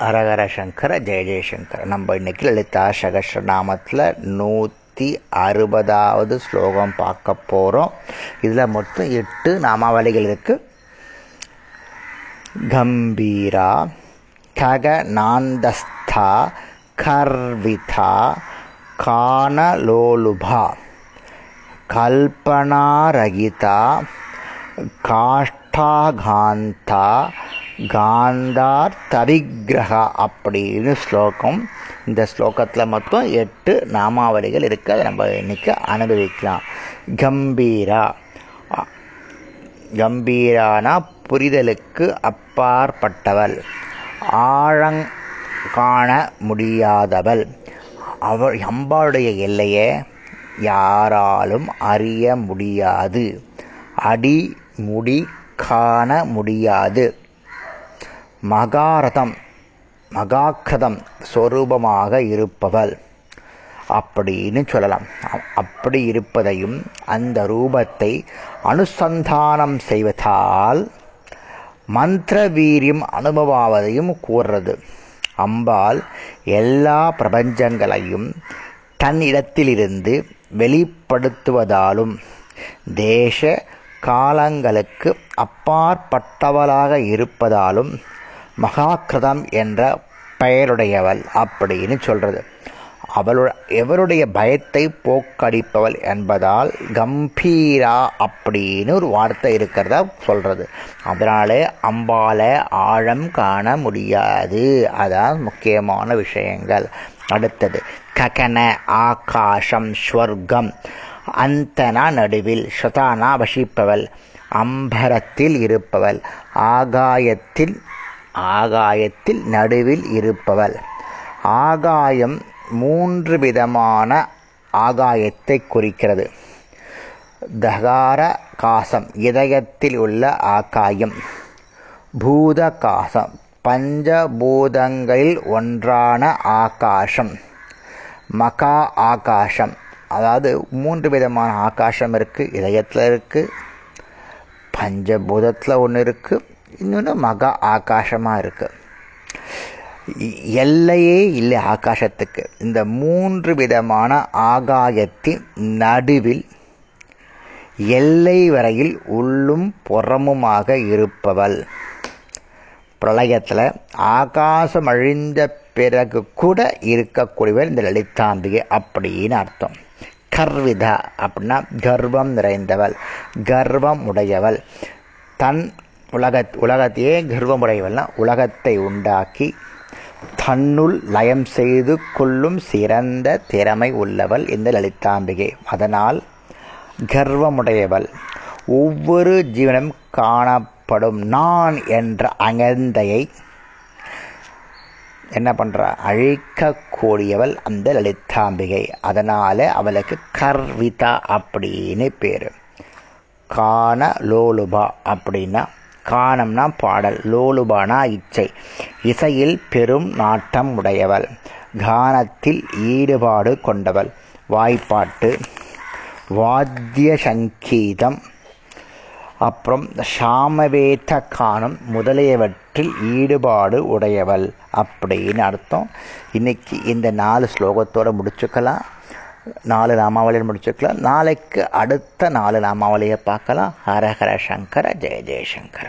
ஹரஹர சங்கர ஜெய ஜெயசங்கர நம்ம இன்னைக்கு லலிதா சகஸ்ரநாமத்தில் நூற்றி அறுபதாவது ஸ்லோகம் பார்க்க போகிறோம் இதில் மொத்தம் எட்டு நாமாவளிகள் இருக்கு. கம்பீரா ககநாந்தஸ்தா கர்விதா கானலோலுபா கல்பனாரகிதா காஷ்டாகாந்தா காந்தார் தரிகிரகா அப்படின்னு ஸ்லோகம். இந்த ஸ்லோகத்தில் மொத்தம் எட்டு நாமாவளிகள் இருக்கு. அதை நம்ம இன்னைக்கு அனுபவிக்கலாம். கம்பீரா. கம்பீரானா புரிதலுக்கு அப்பாற்பட்டவள். ஆழங் காண முடியாதவள். அவள் அம்பாளுடைய எல்லையை யாராலும் அறிய முடியாது. அடி முடி காண முடியாது. மகாரதம் மகாக்கிரதம் சொரூபமாக இருப்பவள். அப்படின்னு சொல்லலாம். அப்படி இருப்பதையும் அந்த ரூபத்தை அனுசந்தானம் செய்வதால் மந்திர வீரியம் அனுபவாவதையும் கூறுறது. அம்பாள் எல்லா பிரபஞ்சங்களையும் தன்னிடத்திலிருந்து வெளிப்படுத்துவதாலும் தேச காலங்களுக்கு அப்பாற்பட்டவளாக இருப்பதாலும் மகாகிருதம் என்ற பெயருடையவள் அப்படின்னு சொல்றது. அவளோட எவருடைய பயத்தை போக்கடிப்பவள் என்பதால் கம்பீரா அப்படின்னு ஒரு வார்த்தை இருக்கிறத சொல்றது. அதனால அம்பால ஆழம் காண முடியாது. அதான் முக்கியமான விஷயங்கள். அடுத்தது ககன ஆகாசம் ஸ்வர்க்கம் அந்தனா நடுவில் ஸ்வதானா வசிப்பவள். அம்பரத்தில் இருப்பவள். ஆகாயத்தில் ஆகாயத்தில் நடுவில் இருப்பவள். ஆகாயம் மூன்று விதமான ஆகாயத்தை குறிக்கிறது. தகார காசம் இதயத்தில் உள்ள ஆகாயம். பூத காசம் பஞ்சபூதங்களில் ஒன்றான ஆகாசம் மகா ஆகாசம் அதாவது மூன்று விதமான ஆகாசம் இருக்குது இதயத்தில் இருக்குது பஞ்சபூதத்தில் ஒன்று இருக்குது இன்னொன்று மகா ஆகாசமாக இருக்குது எல்லையே இல்லை ஆகாசத்துக்கு. இந்த மூன்று விதமான ஆகாயத்தின் நடுவில் எல்லை வரையில் உள்ளும் புறமுமாக இருப்பவள். பிரளயத்தில் ஆகாசம் அழிந்த பிறகு கூட இருக்கக்கூடியவர் இந்த லலிதாம்பிகை அப்படின்னு அர்த்தம். கர்விதா அப்படின்னா கர்வம் நிறைந்தவள் கர்வம் உடையவள். தன் உலக உலகத்தையே கர்வமுடையவெல்லாம் உலகத்தை உண்டாக்கி தன்னுள் லயம் செய்து கொள்ளும் சிறந்த திறமை உள்ளவள் இந்த லலிதாம்பிகை. அதனால் கர்வமுடையவள். ஒவ்வொரு ஜீவனும் காணப்படும். நான் என்ற அகந்தையை என்ன பண்றா? அழிக்கக்கூடியவள் அந்த லலிதாம்பிகை. அதனால அவளுக்கு கர்விதா அப்படின்னு பேரு. காண லோலுபா அப்படின்னா கானம்னா பாடல் லோலுபானா இச்சை. இசையில் பெரும் நாட்டம் உடையவள். கானத்தில் ஈடுபாடு கொண்டவள். வாய்ப்பாட்டு வாத்திய சங்கீதம் அப்புறம் சாமவேத கானம் முதலியவற்றில் ஈடுபாடு உடையவள் அப்படின்னு அர்த்தம். இன்னைக்கு இந்த நாலு ஸ்லோகத்தோடு முடிச்சுக்கலாம். நாலு நாமாவளியை முடிச்சுக்கலாம். நாளைக்கு அடுத்த நாலு நாமாவளியை பார்க்கலாம். ஹரஹர சங்கர ஜெய ஜெயசங்கர